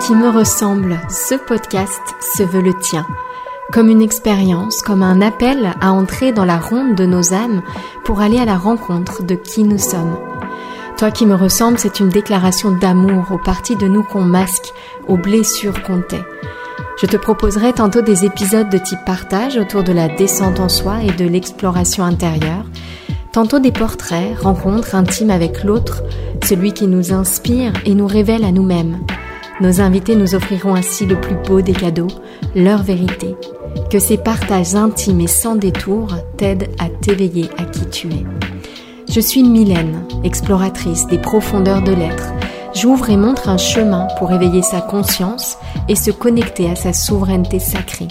qui me ressemble, ce podcast se veut le tien, comme une expérience, comme un appel à entrer dans la ronde de nos âmes pour aller à la rencontre de qui nous sommes. Toi qui me ressemble, c'est une déclaration d'amour aux parties de nous qu'on masque, aux blessures qu'on tait. Je te proposerai tantôt des épisodes de type partage autour de la descente en soi et de l'exploration intérieure, tantôt des portraits, rencontres intimes avec l'autre, celui qui nous inspire et nous révèle à nous-mêmes. Nos invités nous offriront ainsi le plus beau des cadeaux, leur vérité. Que ces partages intimes et sans détour t'aident à t'éveiller à qui tu es. Je suis Mylène, exploratrice des profondeurs de l'être. J'ouvre et montre un chemin pour éveiller sa conscience et se connecter à sa souveraineté sacrée.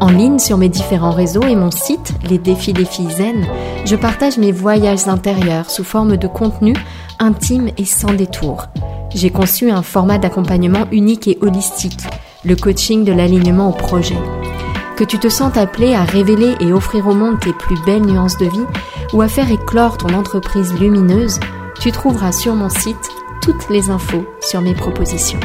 En ligne sur mes différents réseaux et mon site, Les Défis des Filles Zen, je partage mes voyages intérieurs sous forme de contenu intime et sans détour j'ai conçu un format d'accompagnement unique et holistique, le coaching de l'alignement au projet. Que tu te sens appelé à révéler et offrir au monde tes plus belles nuances de vie ou à faire éclore ton entreprise lumineuse, tu trouveras sur mon site toutes les infos sur mes propositions.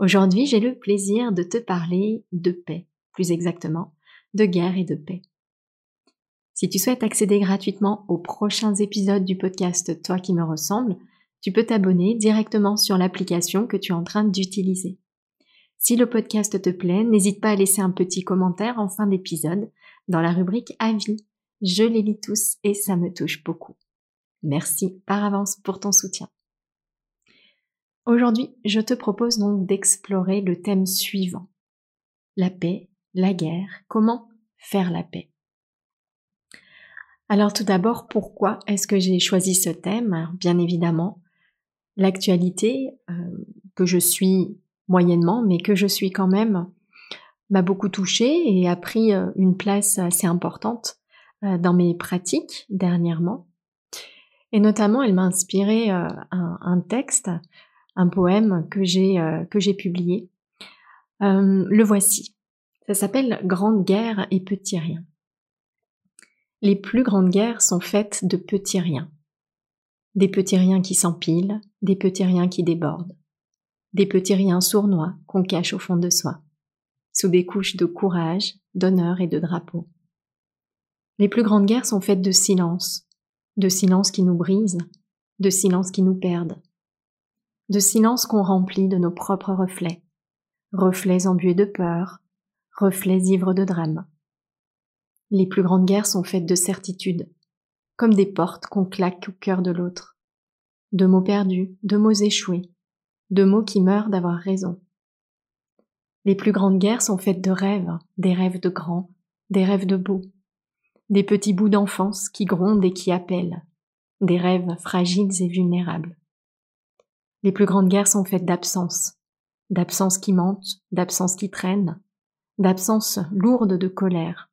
Aujourd'hui, j'ai le plaisir de te parler de paix, plus exactement, de guerre et de paix. Si tu souhaites accéder gratuitement aux prochains épisodes du podcast Toi qui me ressemble, tu peux t'abonner directement sur l'application que tu es en train d'utiliser. Si le podcast te plaît, n'hésite pas à laisser un petit commentaire en fin d'épisode dans la rubrique Avis. Je les lis tous et ça me touche beaucoup. Merci par avance pour ton soutien. Aujourd'hui, je te propose donc d'explorer le thème suivant. La paix, la guerre, comment faire la paix? Alors tout d'abord, pourquoi est-ce que j'ai choisi ce thème? Bien évidemment, l'actualité euh, que je suis moyennement, mais que je suis quand même, m'a beaucoup touchée et a pris euh, une place assez importante euh, dans mes pratiques dernièrement. Et notamment, elle m'a inspiré un, un, texte, un poème que j'ai que j'ai publié. le voici. Ça s'appelle Grande guerre et petit rien. Les plus grandes guerres sont faites de petits riens. Des petits riens qui s'empilent, des petits riens qui débordent. Des petits riens sournois qu'on cache au fond de soi, sous des couches de courage, d'honneur et de drapeau. Les plus grandes guerres sont faites de silence, de silence qui nous brise, de silence qui nous perdent, de silence qu'on remplit de nos propres reflets, reflets embués de peur, reflets ivres de drame. Les plus grandes guerres sont faites de certitudes, comme des portes qu'on claque au cœur de l'autre. De mots perdus, de mots échoués, de mots qui meurent d'avoir raison. Les plus grandes guerres sont faites de rêves, des rêves de grands, des rêves de beaux, des petits bouts d'enfance qui grondent et qui appellent, des rêves fragiles et vulnérables. Les plus grandes guerres sont faites d'absence, d'absence qui mentent, d'absence qui traîne, d'absence lourde de colère,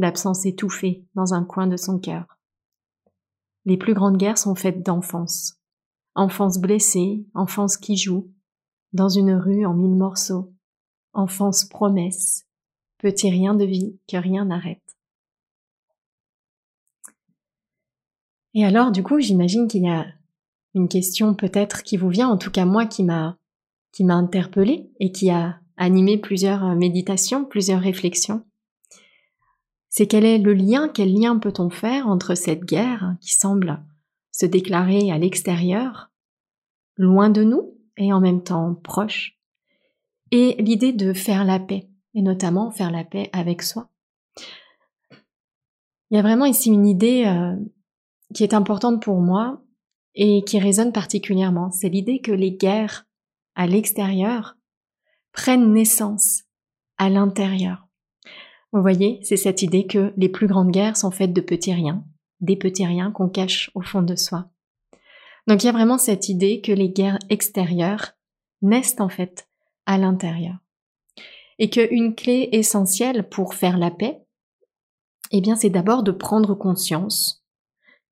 d'absence étouffée dans un coin de son cœur. Les plus grandes guerres sont faites d'enfance. Enfance blessée, enfance qui joue, dans une rue en mille morceaux, enfance promesse, petit rien de vie que rien n'arrête. Et alors, du coup, j'imagine qu'il y a une question peut-être qui vous vient, en tout cas moi qui m'a qui m'a interpellée et qui a animé plusieurs méditations, plusieurs réflexions c'est quel est le lien, quel lien peut-on faire entre cette guerre qui semble se déclarer à l'extérieur, loin de nous et en même temps proche, et l'idée de faire la paix, et notamment faire la paix avec soi? Il y a vraiment ici une idée euh, qui est importante pour moi et qui résonne particulièrement, c'est l'idée que les guerres à l'extérieur prennent naissance à l'intérieur. Vous voyez, c'est cette idée que les plus grandes guerres sont faites de petits riens, des petits riens qu'on cache au fond de soi. Donc il y a vraiment cette idée que les guerres extérieures naissent en fait à l'intérieur. Et qu'une clé essentielle pour faire la paix, eh bien c'est d'abord de prendre conscience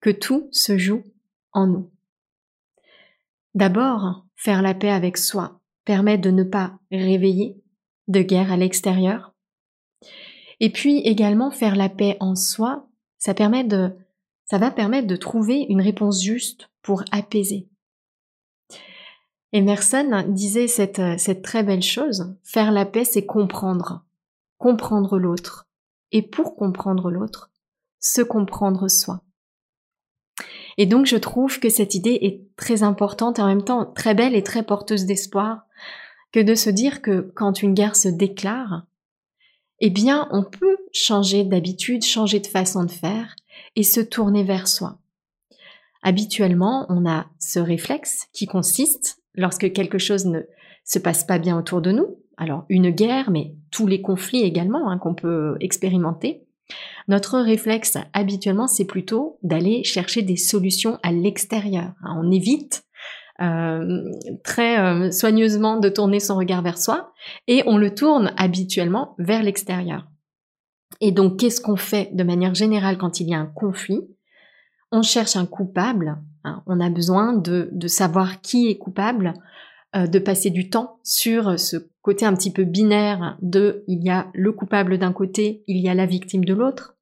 que tout se joue en nous. D'abord, faire la paix avec soi permet de ne pas réveiller de guerre à l'extérieur, et puis également faire la paix en soi, ça permet de ça va permettre de trouver une réponse juste pour apaiser. Emerson disait cette, cette très belle chose, faire la paix, c'est comprendre, comprendre l'autre. Et pour comprendre l'autre, se comprendre soi. Et donc je trouve que cette idée est très importante et en même temps très belle et très porteuse d'espoir que de se dire que quand une guerre se déclare, eh bien on peut changer d'habitude, changer de façon de faire et se tourner vers soi. Habituellement, on a ce réflexe qui consiste, lorsque quelque chose ne se passe pas bien autour de nous, alors une guerre, mais tous les conflits également hein, qu'on peut expérimenter, notre réflexe habituellement, c'est plutôt d'aller chercher des solutions à l'extérieur. Hein. On évite très euh, soigneusement de tourner son regard vers soi et on le tourne habituellement vers l'extérieur. Et donc, qu'est-ce qu'on fait de manière générale quand il y a un conflit? On cherche un coupable. Hein. On a besoin de, savoir qui est coupable, euh, de passer du temps sur ce côté un petit peu binaire de il y a le coupable d'un côté, il y a la victime de l'autre.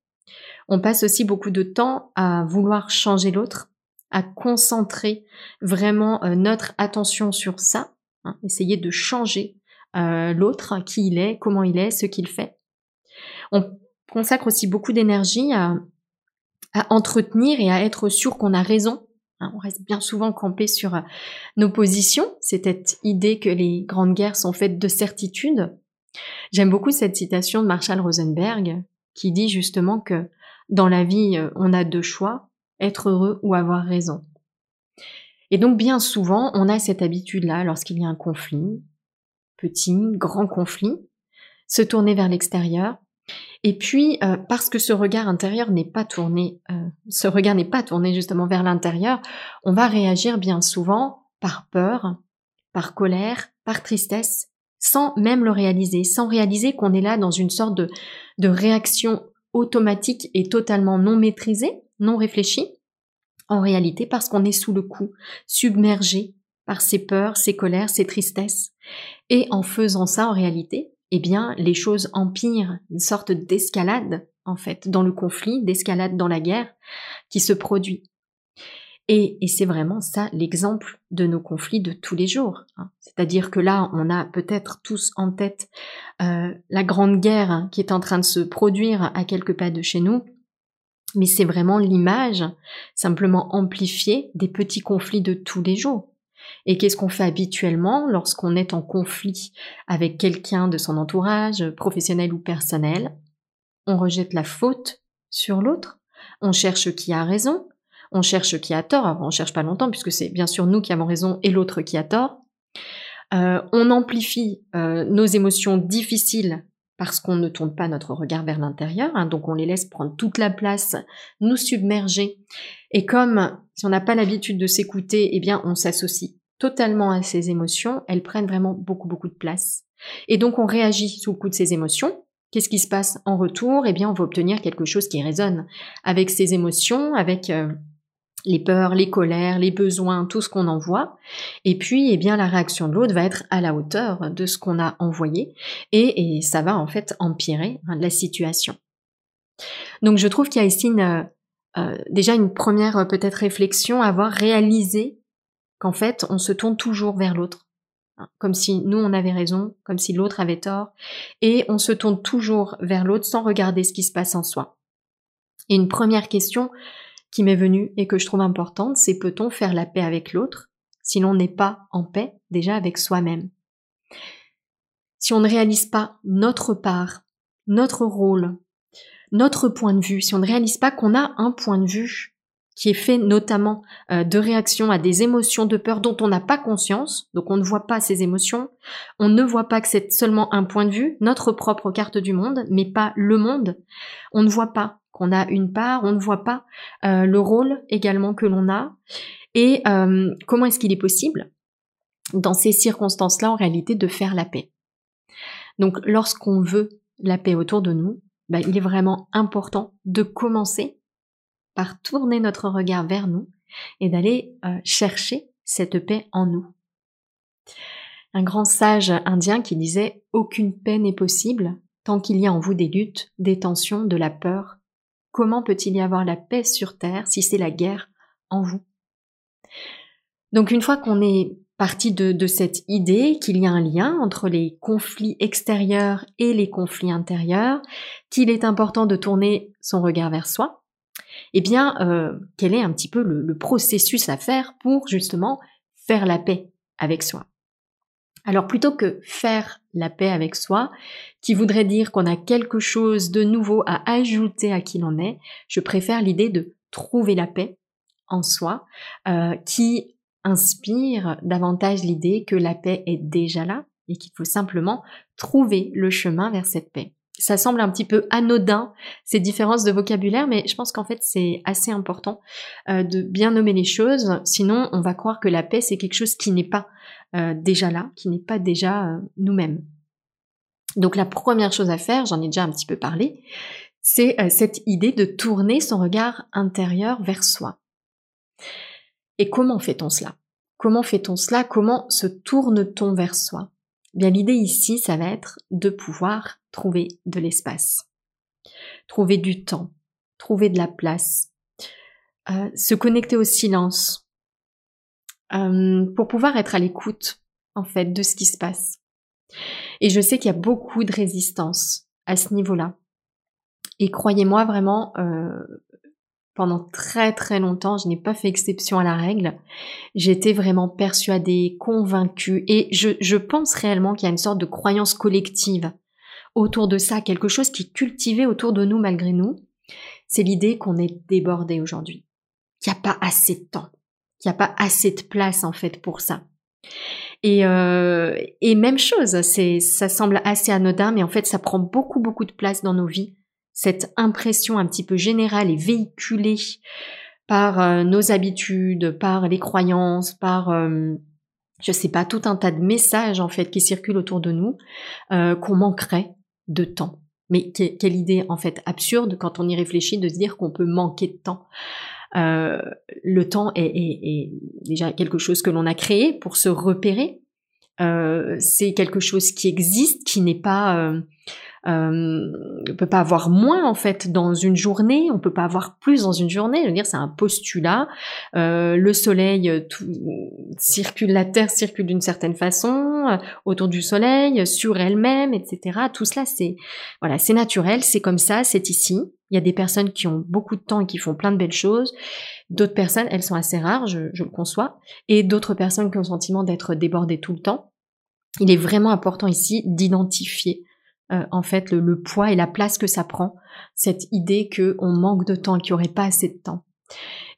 On passe aussi beaucoup de temps à vouloir changer l'autre, à concentrer vraiment euh, notre attention sur ça, hein, essayer de changer euh, l'autre, qui il est, comment il est, ce qu'il fait. On consacre aussi beaucoup d'énergie à, entretenir et à être sûr qu'on a raison. Hein. on reste bien souvent campé sur euh, nos positions, cette idée que les grandes guerres sont faites de certitude. J'aime beaucoup cette citation de Marshall Rosenberg qui dit justement que dans la vie, on a deux choix, être heureux ou avoir raison. Et donc bien souvent, on a cette habitude-là, lorsqu'il y a un conflit, petit, grand conflit, se tourner vers l'extérieur. Et puis, euh, parce que ce regard intérieur n'est pas tourné, euh, ce regard n'est pas tourné justement vers l'intérieur, on va réagir bien souvent par peur, par colère, par tristesse, sans même le réaliser, sans réaliser qu'on est là dans une sorte de, de réaction automatique et totalement non maîtrisé, non réfléchi, en réalité parce qu'on est sous le coup, submergé par ses peurs, ses colères, ses tristesses. Et en faisant ça, en réalité, eh bien, les choses empirent, une sorte d'escalade, en fait, dans le conflit, d'escalade dans la guerre qui se produit. Et, c'est vraiment ça l'exemple de nos conflits de tous les jours. Hein. C'est-à-dire que là, on a peut-être tous en tête euh, la grande guerre hein, qui est en train de se produire à quelques pas de chez nous, mais c'est vraiment l'image simplement amplifiée des petits conflits de tous les jours. Et qu'est-ce qu'on fait habituellement lorsqu'on est en conflit avec quelqu'un de son entourage, professionnel ou personnel? On rejette la faute sur l'autre, on cherche qui a raison, on cherche qui a tort, on cherche pas longtemps puisque c'est bien sûr nous qui avons raison et l'autre qui a tort. Euh, on amplifie euh, nos émotions difficiles parce qu'on ne tourne pas notre regard vers l'intérieur, hein, donc on les laisse prendre toute la place, nous submerger. Et comme si on n'a pas l'habitude de s'écouter, eh bien on s'associe totalement à ces émotions, elles prennent vraiment beaucoup beaucoup de place. Et donc on réagit sous le coup de ces émotions, Qu'est-ce qui se passe en retour? Eh bien, on va obtenir quelque chose qui résonne avec ces émotions, avec euh, les peurs, les colères, les besoins, tout ce qu'on envoie. Et puis, eh bien, la réaction de l'autre va être à la hauteur de ce qu'on a envoyé et, ça va en fait empirer hein, la situation. Donc, je trouve qu'il y a ici euh, déjà une première euh, peut-être réflexion à avoir réalisé qu'en fait, on se tourne toujours vers l'autre. Hein, comme si nous on avait raison, comme si l'autre avait tort, et on se tourne toujours vers l'autre sans regarder ce qui se passe en soi. Et une première question qui m'est venue et que je trouve importante, c'est peut-on faire la paix avec l'autre si l'on n'est pas en paix déjà avec soi-même? Si on ne réalise pas notre part, notre rôle, notre point de vue, si on ne réalise pas qu'on a un point de vue qui est fait notamment euh, de réaction à des émotions de peur dont on n'a pas conscience, donc on ne voit pas ces émotions, on ne voit pas que c'est seulement un point de vue, notre propre carte du monde, mais pas le monde, on ne voit pas qu'on a une part, on ne voit pas euh, le rôle également que l'on a. Et euh, comment est-ce qu'il est possible, dans ces circonstances-là, en réalité, de faire la paix Donc, lorsqu'on veut la paix autour de nous, bah, il est vraiment important de commencer par tourner notre regard vers nous et d'aller euh, chercher cette paix en nous. Un grand sage indien qui disait Aucune paix n'est possible tant qu'il y a en vous des luttes, des tensions, de la peur Comment peut-il y avoir la paix sur Terre si c'est la guerre en vous? Donc une fois qu'on est parti de, cette idée qu'il y a un lien entre les conflits extérieurs et les conflits intérieurs, qu'il est important de tourner son regard vers soi, eh bien, euh, quel est un petit peu le, processus à faire pour justement faire la paix avec soi? Alors plutôt que faire la paix avec soi, qui voudrait dire qu'on a quelque chose de nouveau à ajouter à qui l'on est, je préfère l'idée de trouver la paix en soi, euh, qui inspire davantage l'idée que la paix est déjà là et qu'il faut simplement trouver le chemin vers cette paix. Ça semble un petit peu anodin, ces différences de vocabulaire, mais je pense qu'en fait c'est assez important euh, de bien nommer les choses, sinon on va croire que la paix c'est quelque chose qui n'est pas euh, déjà là, qui n'est pas déjà euh, nous-mêmes. Donc la première chose à faire, j'en ai déjà un petit peu parlé, c'est cette idée de tourner son regard intérieur vers soi. Et comment fait-on cela? Comment fait-on cela? Comment se tourne-t-on vers soi? Bien l'idée ici, ça va être de pouvoir trouver de l'espace, trouver du temps, trouver de la place, euh, se connecter au silence, euh, pour pouvoir être à l'écoute en fait de ce qui se passe. Et je sais qu'il y a beaucoup de résistance à ce niveau-là. Et croyez-moi vraiment, euh, pendant très très longtemps, je n'ai pas fait exception à la règle. J'étais vraiment persuadée, convaincue, et je, je pense réellement qu'il y a une sorte de croyance collective autour de ça, quelque chose qui est cultivé autour de nous malgré nous. C'est l'idée qu'on est débordé aujourd'hui, qu'il n'y a pas assez de temps, qu'il n'y a pas assez de place en fait pour ça. Et, euh, et même chose, ça semble assez anodin, mais en fait, ça prend beaucoup, beaucoup de place dans nos vies cette impression un petit peu générale et véhiculée par euh, nos habitudes, par les croyances, par euh, je sais pas tout un tas de messages en fait qui circulent autour de nous euh, qu'on manquerait de temps. Mais quelle idée en fait absurde quand on y réfléchit de se dire qu'on peut manquer de temps. le temps est, déjà quelque chose que l'on a créé pour se repérer. c'est quelque chose qui existe, qui n'est pas euh, on peut pas avoir moins en fait dans une journée, on peut pas avoir plus dans une journée. Je veux dire, c'est un postulat. Euh, le Soleil euh, tout, circule, la Terre circule d'une certaine façon euh, autour du Soleil, sur elle-même, etc. Tout cela, c'est voilà, c'est naturel, c'est comme ça, c'est ici. Il y a des personnes qui ont beaucoup de temps et qui font plein de belles choses. D'autres personnes, elles sont assez rares, je, je le conçois. Et d'autres personnes qui ont le sentiment d'être débordées tout le temps. Il est vraiment important ici d'identifier euh, en fait le, poids et la place que ça prend, cette idée que on manque de temps, qu'il n'y aurait pas assez de temps.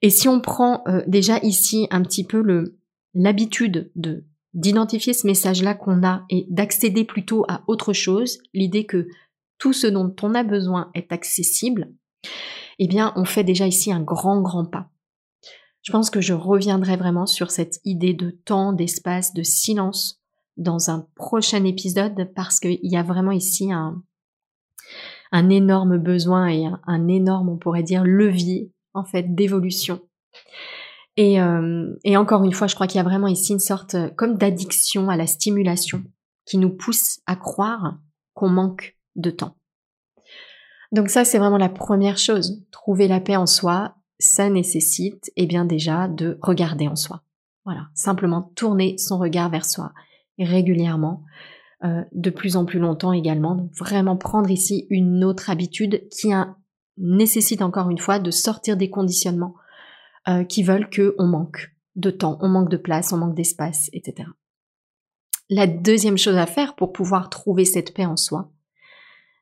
Et si on prend euh, déjà ici un petit peu le l'habitude de d'identifier ce message-là qu'on a et d'accéder plutôt à autre chose, l'idée que tout ce dont on a besoin est accessible, eh bien, on fait déjà ici un grand, grand pas. Je pense que je reviendrai vraiment sur cette idée de temps, d'espace, de silence dans un prochain épisode parce qu'il y a vraiment ici un, un énorme besoin et un, énorme, on pourrait dire, levier en fait d'évolution. Et, euh, et, encore une fois, je crois qu'il y a vraiment ici une sorte comme d'addiction à la stimulation qui nous pousse à croire qu'on manque de temps. Donc ça, c'est vraiment la première chose. Trouver la paix en soi, ça nécessite, eh bien déjà, de regarder en soi. Voilà, simplement tourner son regard vers soi régulièrement, euh, de plus en plus longtemps également. Donc vraiment prendre ici une autre habitude qui nécessite encore une fois de sortir des conditionnements euh, qui veulent qu'on manque de temps, on manque de place, on manque d'espace, etc. La deuxième chose à faire pour pouvoir trouver cette paix en soi,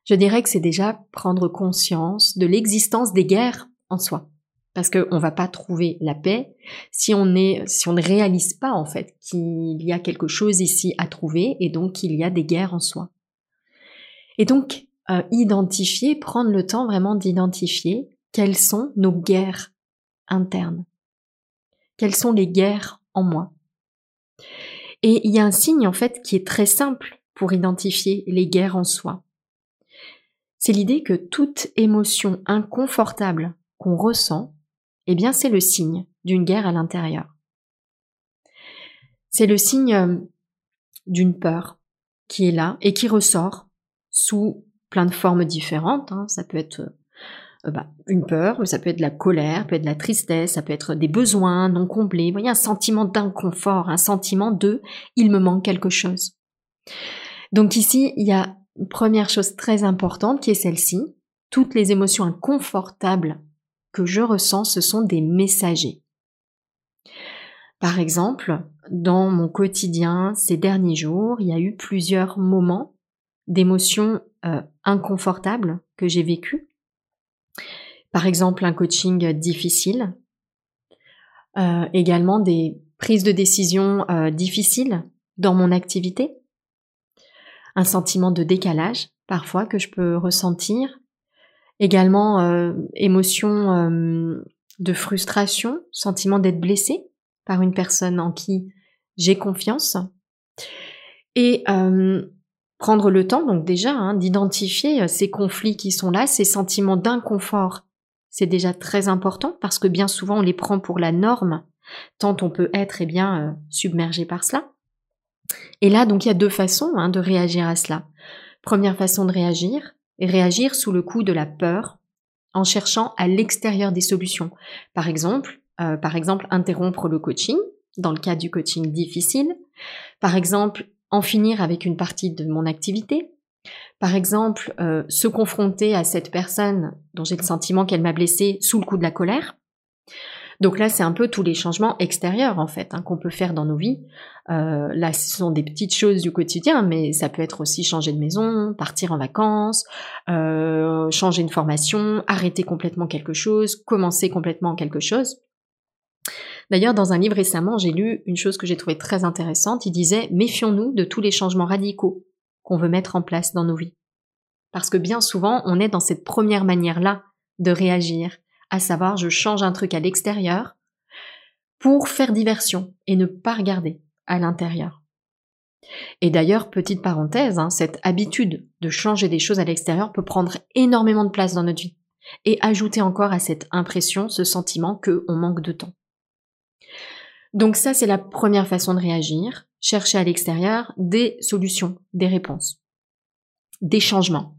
je dirais que c'est déjà prendre conscience de l'existence des guerres en soi parce qu'on ne va pas trouver la paix si on, est, si on ne réalise pas en fait qu'il y a quelque chose ici à trouver et donc qu'il y a des guerres en soi. Et donc, euh, identifier, prendre le temps vraiment d'identifier quelles sont nos guerres internes. Quelles sont les guerres en moi. Et il y a un signe en fait qui est très simple pour identifier les guerres en soi. C'est l'idée que toute émotion inconfortable qu'on ressent eh bien c'est le signe d'une guerre à l'intérieur. C'est le signe euh, d'une peur qui est là et qui ressort sous plein de formes différentes. Hein. Ça peut être euh, bah, une peur, ça peut être de la colère, ça peut être de la tristesse, ça peut être des besoins non comblés. Vous voyez, un sentiment d'inconfort, un sentiment de il me manque quelque chose. Donc ici, il y a une première chose très importante qui est celle-ci. Toutes les émotions inconfortables que je ressens, ce sont des messagers. Par exemple, dans mon quotidien ces derniers jours, il y a eu plusieurs moments d'émotions euh, inconfortables que j'ai vécues. Par exemple, un coaching difficile, euh, également des prises de décision euh, difficiles dans mon activité, un sentiment de décalage parfois que je peux ressentir, également émotion de frustration, sentiment d'être blessé par une personne en qui j'ai confiance. Et euh, prendre le temps, donc déjà, hein, d'identifier euh, ces conflits qui sont là, ces sentiments d'inconfort. C'est déjà très important parce que bien souvent on les prend pour la norme, tant on peut être eh bien euh, submergé par cela. Et là, donc il y a deux façons hein, de réagir à cela. Première façon de réagir, réagir sous le coup de la peur, en cherchant à l'extérieur des solutions. Par exemple, euh, par exemple, interrompre le coaching, dans le cas du coaching difficile. Par exemple, en finir avec une partie de mon activité. Par exemple, euh, se confronter à cette personne dont j'ai le sentiment qu'elle m'a blessé sous le coup de la colère. Donc là, c'est un peu tous les changements extérieurs en fait hein, qu'on peut faire dans nos vies. Euh, là, ce sont des petites choses du quotidien, mais ça peut être aussi changer de maison, partir en vacances, euh, changer une formation, arrêter complètement quelque chose, commencer complètement quelque chose. D'ailleurs, dans un livre récemment, j'ai lu une chose que j'ai trouvée très intéressante. Il disait Méfions-nous de tous les changements radicaux qu'on veut mettre en place dans nos vies. Parce que bien souvent, on est dans cette première manière-là de réagir, à savoir je change un truc à l'extérieur pour faire diversion et ne pas regarder à l'intérieur. Et d'ailleurs, petite parenthèse, hein, cette habitude de changer des choses à l'extérieur peut prendre énormément de place dans notre vie et ajouter encore à cette impression, ce sentiment qu'on manque de temps. Donc ça, c'est la première façon de réagir, chercher à l'extérieur des solutions, des réponses, des changements.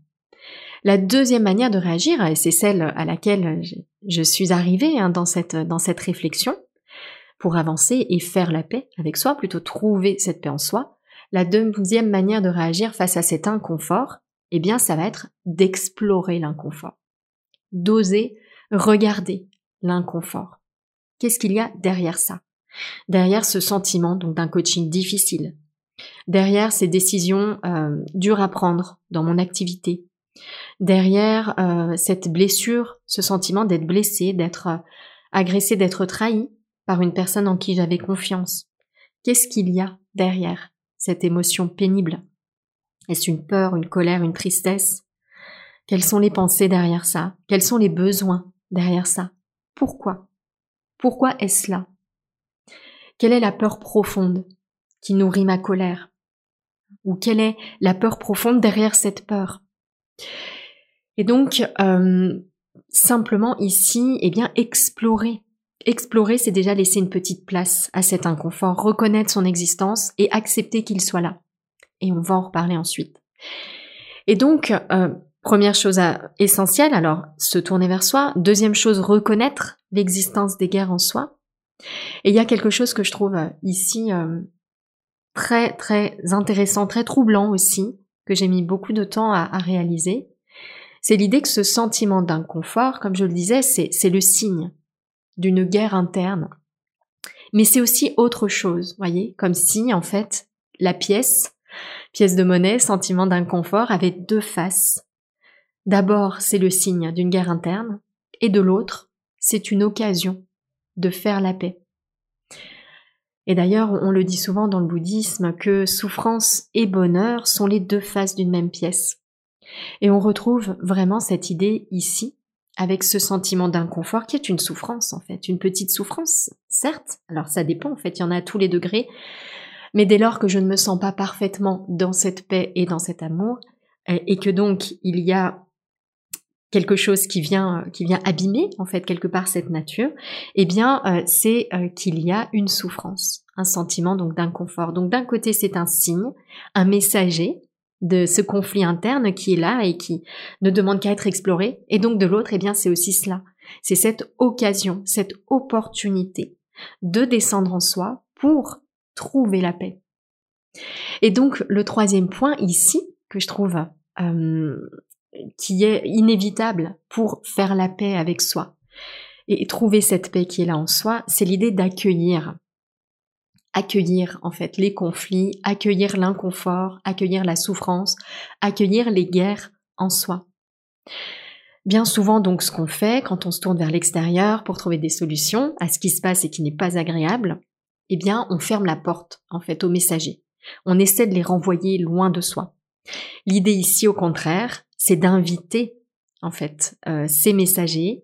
La deuxième manière de réagir, et c'est celle à laquelle je suis arrivée hein, dans, cette, dans cette réflexion, pour avancer et faire la paix avec soi, plutôt trouver cette paix en soi, la deuxième manière de réagir face à cet inconfort, eh bien, ça va être d'explorer l'inconfort, d'oser regarder l'inconfort. Qu'est-ce qu'il y a derrière ça? Derrière ce sentiment donc d'un coaching difficile, derrière ces décisions euh, dures à prendre dans mon activité, derrière euh, cette blessure, ce sentiment d'être blessé, d'être euh, agressé, d'être trahi par une personne en qui j'avais confiance. Qu'est-ce qu'il y a derrière cette émotion pénible? Est-ce une peur, une colère, une tristesse? Quelles sont les pensées derrière ça? Quels sont les besoins derrière ça? Pourquoi? Pourquoi est-ce là? Quelle est la peur profonde qui nourrit ma colère? Ou quelle est la peur profonde derrière cette peur? Et donc, euh, simplement ici, eh bien, explorer. Explorer, c'est déjà laisser une petite place à cet inconfort, reconnaître son existence et accepter qu'il soit là. Et on va en reparler ensuite. Et donc, euh, première chose essentielle, alors se tourner vers soi. Deuxième chose, reconnaître l'existence des guerres en soi. Et il y a quelque chose que je trouve euh, ici très très intéressant, très troublant aussi, que j'ai mis beaucoup de temps à, réaliser. C'est l'idée que ce sentiment d'inconfort, comme je le disais, c'est le signe d'une guerre interne. Mais c'est aussi autre chose, voyez, comme si en fait la pièce, pièce de monnaie, sentiment d'inconfort, avait deux faces. D'abord, c'est le signe d'une guerre interne, et de l'autre, c'est une occasion de faire la paix. Et d'ailleurs, on le dit souvent dans le bouddhisme que souffrance et bonheur sont les deux faces d'une même pièce. Et on retrouve vraiment cette idée ici, avec ce sentiment d'inconfort qui est une souffrance en fait, une petite souffrance, certes. Alors ça dépend en fait, il y en a à tous les degrés. Mais dès lors que je ne me sens pas parfaitement dans cette paix et dans cet amour, et que donc il y a quelque chose qui vient qui vient abîmer en fait quelque part cette nature, eh bien euh, c'est euh, qu'il y a une souffrance, un sentiment donc d'inconfort. Donc d'un côté c'est un signe, un messager de ce conflit interne qui est là et qui ne demande qu'à être exploré. Et donc de l'autre, eh bien, c'est aussi cela. C'est cette occasion, cette opportunité de descendre en soi pour trouver la paix. Et donc le troisième point ici que je trouve euh, qui est inévitable pour faire la paix avec soi et trouver cette paix qui est là en soi, c'est l'idée d'accueillir accueillir en fait les conflits, accueillir l'inconfort, accueillir la souffrance, accueillir les guerres en soi. Bien souvent donc ce qu'on fait quand on se tourne vers l'extérieur pour trouver des solutions à ce qui se passe et qui n'est pas agréable, eh bien on ferme la porte en fait aux messagers. On essaie de les renvoyer loin de soi. L'idée ici au contraire, c'est d'inviter en fait euh, ces messagers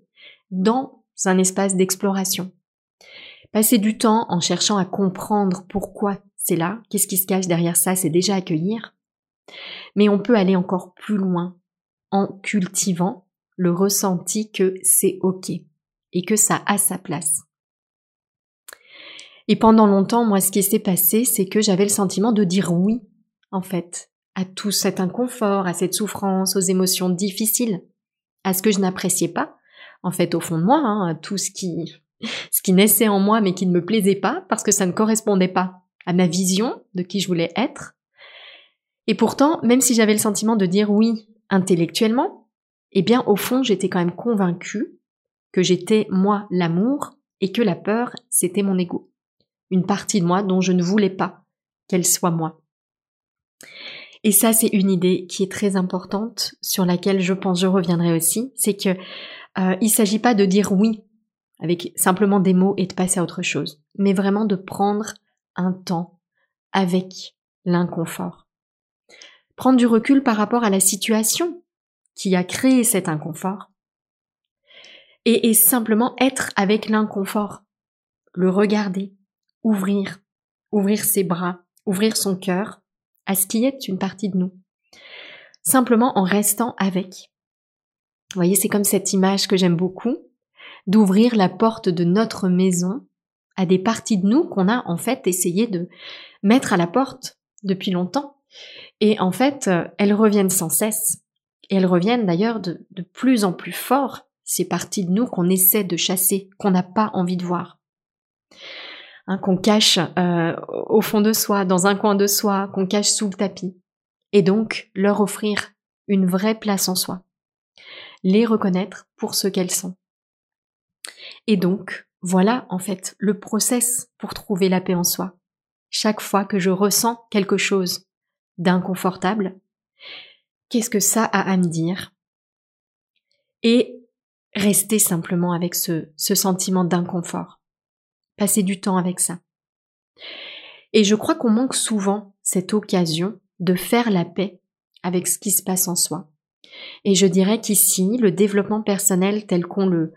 dans un espace d'exploration, Passer du temps en cherchant à comprendre pourquoi c'est là, qu'est-ce qui se cache derrière ça, c'est déjà accueillir. Mais on peut aller encore plus loin en cultivant le ressenti que c'est OK et que ça a sa place. Et pendant longtemps, moi, ce qui s'est passé, c'est que j'avais le sentiment de dire oui, en fait, à tout cet inconfort, à cette souffrance, aux émotions difficiles, à ce que je n'appréciais pas, en fait, au fond de moi, hein, à tout ce qui ce qui naissait en moi mais qui ne me plaisait pas parce que ça ne correspondait pas à ma vision de qui je voulais être. Et pourtant, même si j'avais le sentiment de dire oui intellectuellement, eh bien au fond j'étais quand même convaincue que j'étais moi l'amour et que la peur c'était mon ego. Une partie de moi dont je ne voulais pas qu'elle soit moi. Et ça c'est une idée qui est très importante sur laquelle je pense je reviendrai aussi, c'est que euh, il s'agit pas de dire oui avec simplement des mots et de passer à autre chose, mais vraiment de prendre un temps avec l'inconfort. Prendre du recul par rapport à la situation qui a créé cet inconfort et, et simplement être avec l'inconfort, le regarder, ouvrir, ouvrir ses bras, ouvrir son cœur à ce qui est une partie de nous. Simplement en restant avec. Vous voyez, c'est comme cette image que j'aime beaucoup d'ouvrir la porte de notre maison à des parties de nous qu'on a en fait essayé de mettre à la porte depuis longtemps. Et en fait, euh, elles reviennent sans cesse. Et elles reviennent d'ailleurs de, de plus en plus fort, ces parties de nous qu'on essaie de chasser, qu'on n'a pas envie de voir. Hein, qu'on cache euh, au fond de soi, dans un coin de soi, qu'on cache sous le tapis. Et donc leur offrir une vraie place en soi. Les reconnaître pour ce qu'elles sont. Et donc, voilà en fait le process pour trouver la paix en soi. Chaque fois que je ressens quelque chose d'inconfortable, qu'est-ce que ça a à me dire? Et rester simplement avec ce, ce sentiment d'inconfort. Passer du temps avec ça. Et je crois qu'on manque souvent cette occasion de faire la paix avec ce qui se passe en soi. Et je dirais qu'ici, le développement personnel tel qu'on le,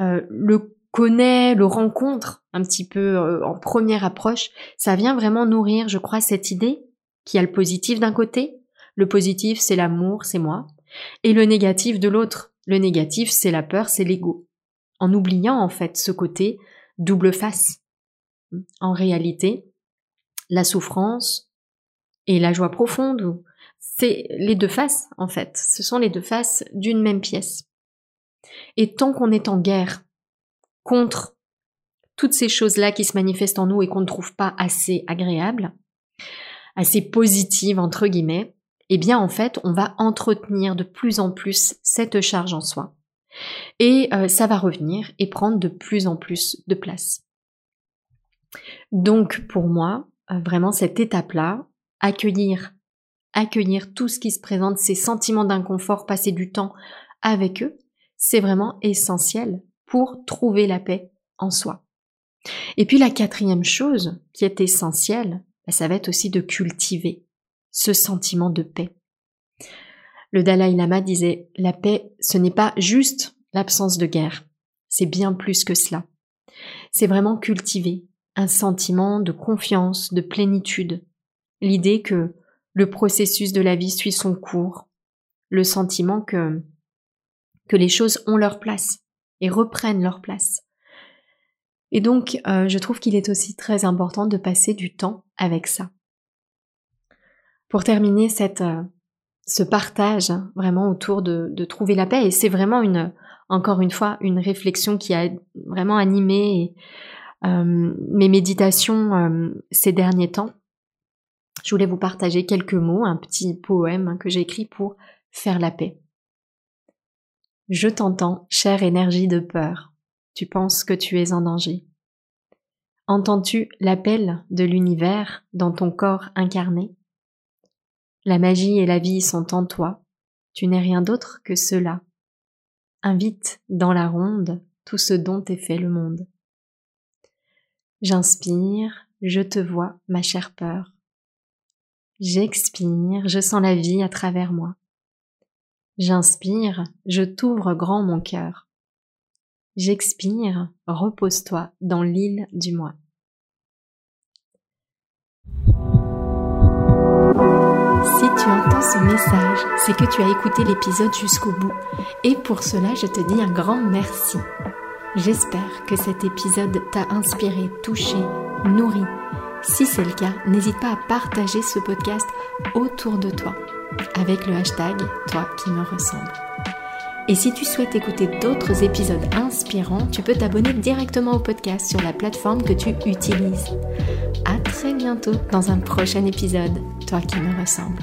euh, le connaît, le rencontre un petit peu euh, en première approche, ça vient vraiment nourrir, je crois, cette idée qui a le positif d'un côté. Le positif, c'est l'amour, c'est moi. Et le négatif de l'autre. Le négatif, c'est la peur, c'est l'ego. En oubliant, en fait, ce côté double face. En réalité, la souffrance et la joie profonde, c'est les deux faces, en fait. Ce sont les deux faces d'une même pièce. Et tant qu'on est en guerre contre toutes ces choses-là qui se manifestent en nous et qu'on ne trouve pas assez agréables, assez positives entre guillemets, eh bien en fait, on va entretenir de plus en plus cette charge en soi. Et euh, ça va revenir et prendre de plus en plus de place. Donc pour moi, euh, vraiment cette étape-là, accueillir, accueillir tout ce qui se présente, ces sentiments d'inconfort, passer du temps avec eux, c'est vraiment essentiel pour trouver la paix en soi. Et puis la quatrième chose qui est essentielle, bah, ça va être aussi de cultiver ce sentiment de paix. Le Dalai Lama disait, la paix, ce n'est pas juste l'absence de guerre, c'est bien plus que cela. C'est vraiment cultiver un sentiment de confiance, de plénitude, l'idée que le processus de la vie suit son cours, le sentiment que que les choses ont leur place et reprennent leur place. Et donc, euh, je trouve qu'il est aussi très important de passer du temps avec ça. Pour terminer cette, euh, ce partage hein, vraiment autour de, de, trouver la paix. Et c'est vraiment une, encore une fois, une réflexion qui a vraiment animé euh, mes méditations euh, ces derniers temps. Je voulais vous partager quelques mots, un petit poème que j'ai écrit pour faire la paix. Je t'entends, chère énergie de peur. Tu penses que tu es en danger. Entends-tu l'appel de l'univers dans ton corps incarné? La magie et la vie sont en toi. Tu n'es rien d'autre que cela. Invite dans la ronde tout ce dont est fait le monde. J'inspire, je te vois, ma chère peur. J'expire, je sens la vie à travers moi. J'inspire, je t'ouvre grand mon cœur. J'expire, repose-toi dans l'île du moi. Si tu entends ce message, c'est que tu as écouté l'épisode jusqu'au bout. Et pour cela, je te dis un grand merci. J'espère que cet épisode t'a inspiré, touché, nourri. Si c'est le cas, n'hésite pas à partager ce podcast autour de toi avec le hashtag Toi qui me ressemble. Et si tu souhaites écouter d'autres épisodes inspirants, tu peux t'abonner directement au podcast sur la plateforme que tu utilises. À très bientôt dans un prochain épisode, Toi qui me ressemble.